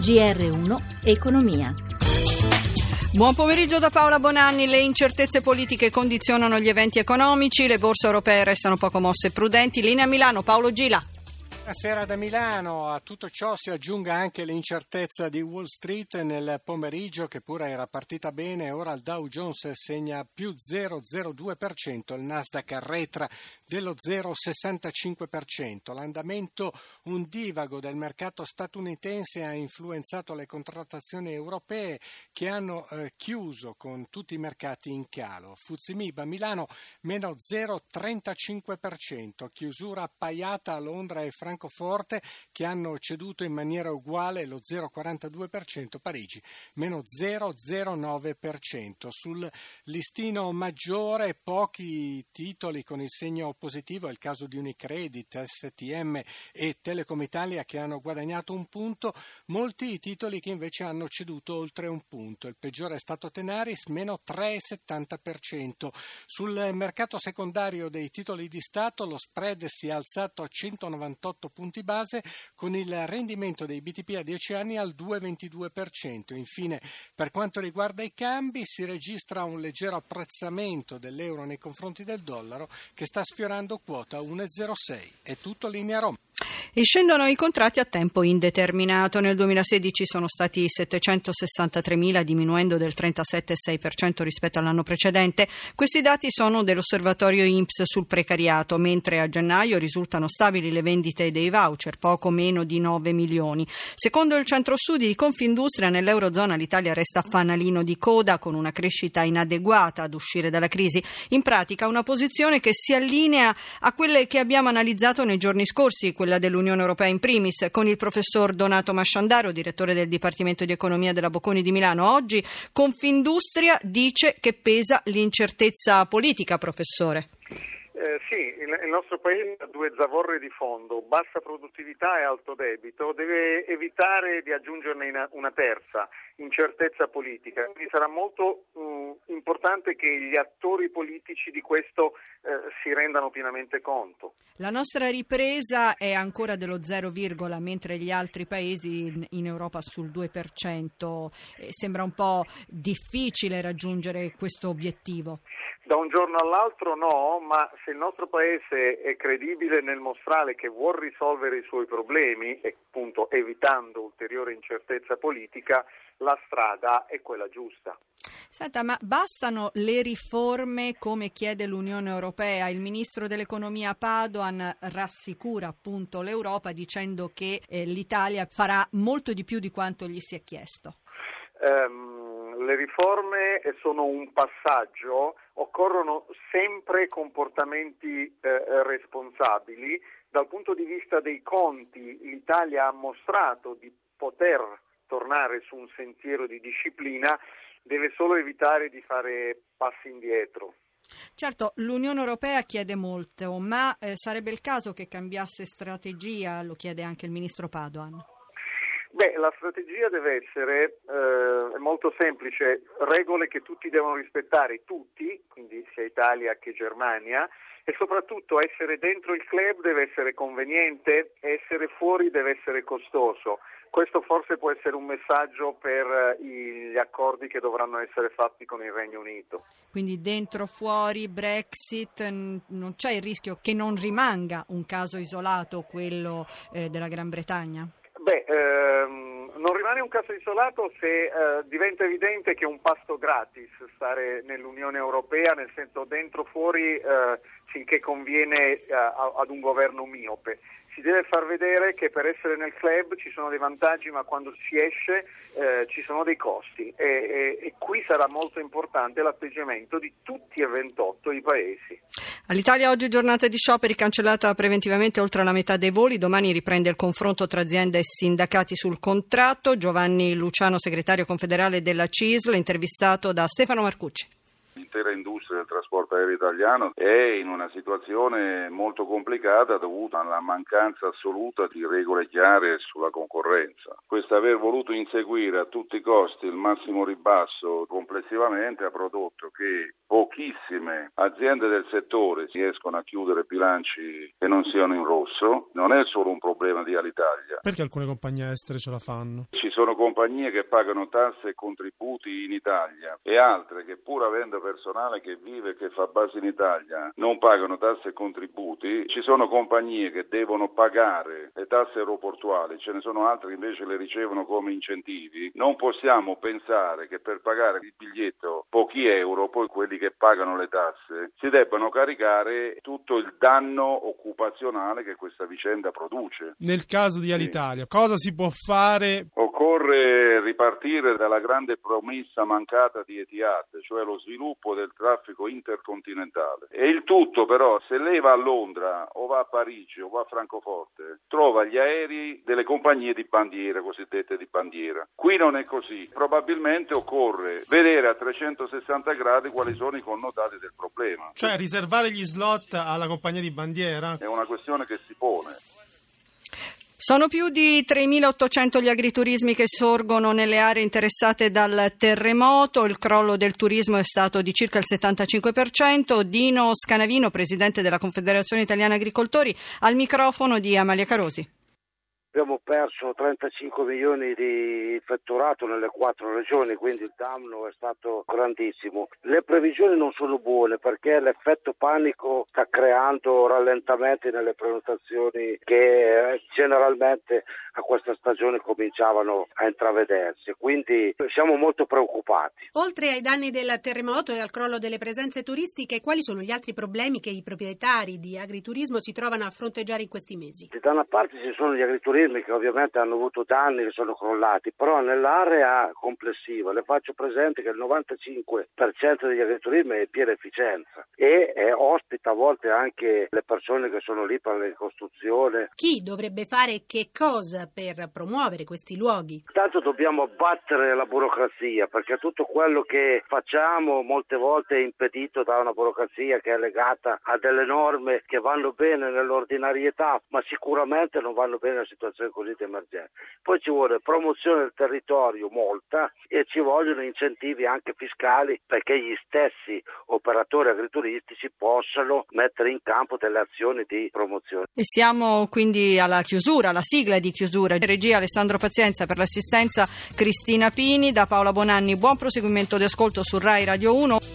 GR1 Economia. Buon pomeriggio da Paola Bonanni. Le incertezze politiche condizionano gli eventi economici, le borse europee restano poco mosse e prudenti. Linea Milano, Paolo Gila. Buonasera da Milano, a tutto ciò si aggiunga anche l'incertezza di Wall Street nel pomeriggio che pure era partita bene, ora il Dow Jones segna più 0,02%, il Nasdaq arretra dello 0,65%. L'andamento un divago del mercato statunitense ha influenzato le contrattazioni europee che hanno eh, chiuso con tutti i mercati in calo. Fuzimib a Milano meno 0,35%, chiusura appaiata a Londra e Francoforte Francoforte che hanno ceduto in maniera uguale lo 0,42%, Parigi meno 0,09%. Sul listino maggiore pochi titoli con il segno positivo, è il caso di Unicredit, STM e Telecom Italia che hanno guadagnato un punto, molti i titoli che invece hanno ceduto oltre un punto. Il peggiore è stato Tenaris, meno 3,70%. Sul mercato secondario dei titoli di Stato lo spread si è alzato a 198 punti base con il rendimento dei BTP a 10 anni al 2,22%. Infine, per quanto riguarda i cambi, si registra un leggero apprezzamento dell'euro nei confronti del dollaro che sta sfiorando quota 1,06. È tutto linea Roma e scendono i contratti a tempo indeterminato. Nel 2016 sono stati 763.000, diminuendo del 37,6% rispetto all'anno precedente. Questi dati sono dell'osservatorio INPS sul precariato, mentre a gennaio risultano stabili le vendite dei voucher, poco meno di 9 milioni. Secondo il centro studi di Confindustria, nell'Eurozona l'Italia resta fanalino di coda con una crescita inadeguata ad uscire dalla crisi. In pratica una posizione che si allinea a quelle che abbiamo analizzato nei giorni scorsi, quella dell'Unione dell'Unione Europea in primis, con il professor Donato Masciandaro, direttore del Dipartimento di Economia della Bocconi di Milano. Oggi Confindustria dice che pesa l'incertezza politica, professore. Eh, sì, il, nostro paese ha due zavorre di fondo, bassa produttività e alto debito, deve evitare di aggiungerne una, una terza, incertezza politica. Quindi sarà molto uh, importante che gli attori politici di questo uh, si rendano pienamente conto. La nostra ripresa è ancora dello 0, mentre gli altri paesi in, in Europa sul 2%. Eh, sembra un po' difficile raggiungere questo obiettivo. Da un giorno all'altro no, ma se il nostro Paese è credibile nel mostrare che vuol risolvere i suoi problemi, e appunto evitando ulteriore incertezza politica, la strada è quella giusta. Senta, ma bastano le riforme come chiede l'Unione Europea? Il ministro dell'economia Padoan rassicura appunto l'Europa dicendo che eh, l'Italia farà molto di più di quanto gli si è chiesto. Um, le riforme sono un passaggio, occorrono sempre comportamenti eh, responsabili. Dal punto di vista dei conti l'Italia ha mostrato di poter tornare su un sentiero di disciplina, deve solo evitare di fare passi indietro. Certo, l'Unione Europea chiede molto, ma eh, sarebbe il caso che cambiasse strategia, lo chiede anche il ministro Padoan. Beh, la strategia deve essere eh, molto semplice, regole che tutti devono rispettare, tutti, quindi sia Italia che Germania, e soprattutto essere dentro il club deve essere conveniente, essere fuori deve essere costoso. Questo forse può essere un messaggio per eh, gli accordi che dovranno essere fatti con il Regno Unito. Quindi dentro, fuori, Brexit, non c'è il rischio che non rimanga un caso isolato quello eh, della Gran Bretagna? Beh, ehm, non rimane un caso isolato se eh, diventa evidente che è un pasto gratis stare nell'Unione Europea, nel senso dentro fuori eh, finché conviene eh, ad un governo miope si deve far vedere che per essere nel club ci sono dei vantaggi, ma quando si esce eh, ci sono dei costi e, e, e, qui sarà molto importante l'atteggiamento di tutti e 28 i paesi. All'Italia oggi giornata di scioperi cancellata preventivamente oltre la metà dei voli, domani riprende il confronto tra azienda e sindacati sul contratto. Giovanni Luciano, segretario confederale della CISL, intervistato da Stefano Marcucci. L'intera industria del trasporto aereo italiano è in una situazione molto complicata dovuta alla mancanza assoluta di regole chiare sulla concorrenza. Questo aver voluto inseguire a tutti i costi il massimo ribasso complessivamente ha prodotto che pochissime aziende del settore riescono a chiudere bilanci che non siano in rosso. Non è solo un problema di Alitalia. Perché alcune compagnie estere ce la fanno? Ci sono compagnie che pagano tasse e contributi in Italia e altre che pur avendo personale che vive e che fa base in Italia non pagano tasse e contributi. Ci sono compagnie che devono pagare le tasse aeroportuali, ce ne sono altre che invece le ricevono come incentivi. Non possiamo pensare che per pagare il biglietto pochi euro, poi quelli che pagano le tasse, si debbano caricare tutto il danno occupazionale che questa vicenda produce. Nel caso di Alitalia, sì. cosa si può fare? Occorre ripartire dalla grande promessa mancata di Etihad, cioè lo sviluppo del traffico intercontinentale. E il tutto però, se lei va a Londra o va a Parigi o va a Francoforte, trova gli aerei delle compagnie di bandiera, cosiddette di bandiera. Qui non è così. Probabilmente occorre vedere a 360 gradi quali sono i connotati del problema. Cioè riservare gli slot alla compagnia di bandiera? È una questione che si pone. Sono più di 3.800 gli agriturismi che sorgono nelle aree interessate dal terremoto, il crollo del turismo è stato di circa il 75%. Dino Scanavino, presidente della Confederazione Italiana Agricoltori, al microfono di Amalia Carosi. Abbiamo perso 35 milioni di fatturato nelle quattro regioni, quindi il danno è stato grandissimo. Le previsioni non sono buone perché l'effetto panico sta creando rallentamenti nelle prenotazioni che eh, generalmente a questa stagione cominciavano a intravedersi, quindi siamo molto preoccupati. Oltre ai danni del terremoto e al crollo delle presenze turistiche, quali sono gli altri problemi che i proprietari di agriturismo si trovano a fronteggiare in questi mesi? Da una parte ci sono gli agriturismi organismi che ovviamente hanno avuto danni che sono crollati, però nell'area complessiva le faccio presente che il 95% degli agriturismi è piena efficienza e è, ospita a volte anche le persone che sono lì per la ricostruzione. Chi dovrebbe fare che cosa per promuovere questi luoghi? Tanto dobbiamo abbattere la burocrazia perché tutto quello che facciamo molte volte è impedito da una burocrazia che è legata a delle norme che vanno bene nell'ordinarietà ma sicuramente non vanno bene nella situazione situazione così di. Poi ci vuole promozione del territorio, molta, e ci vogliono incentivi anche fiscali perché gli stessi operatori agrituristici possano mettere in campo delle azioni di promozione. E siamo quindi alla chiusura, alla sigla di chiusura. Regia Alessandro Pazienza per l'assistenza Cristina Pini, da Paola Bonanni. Buon proseguimento di ascolto su Rai Radio 1.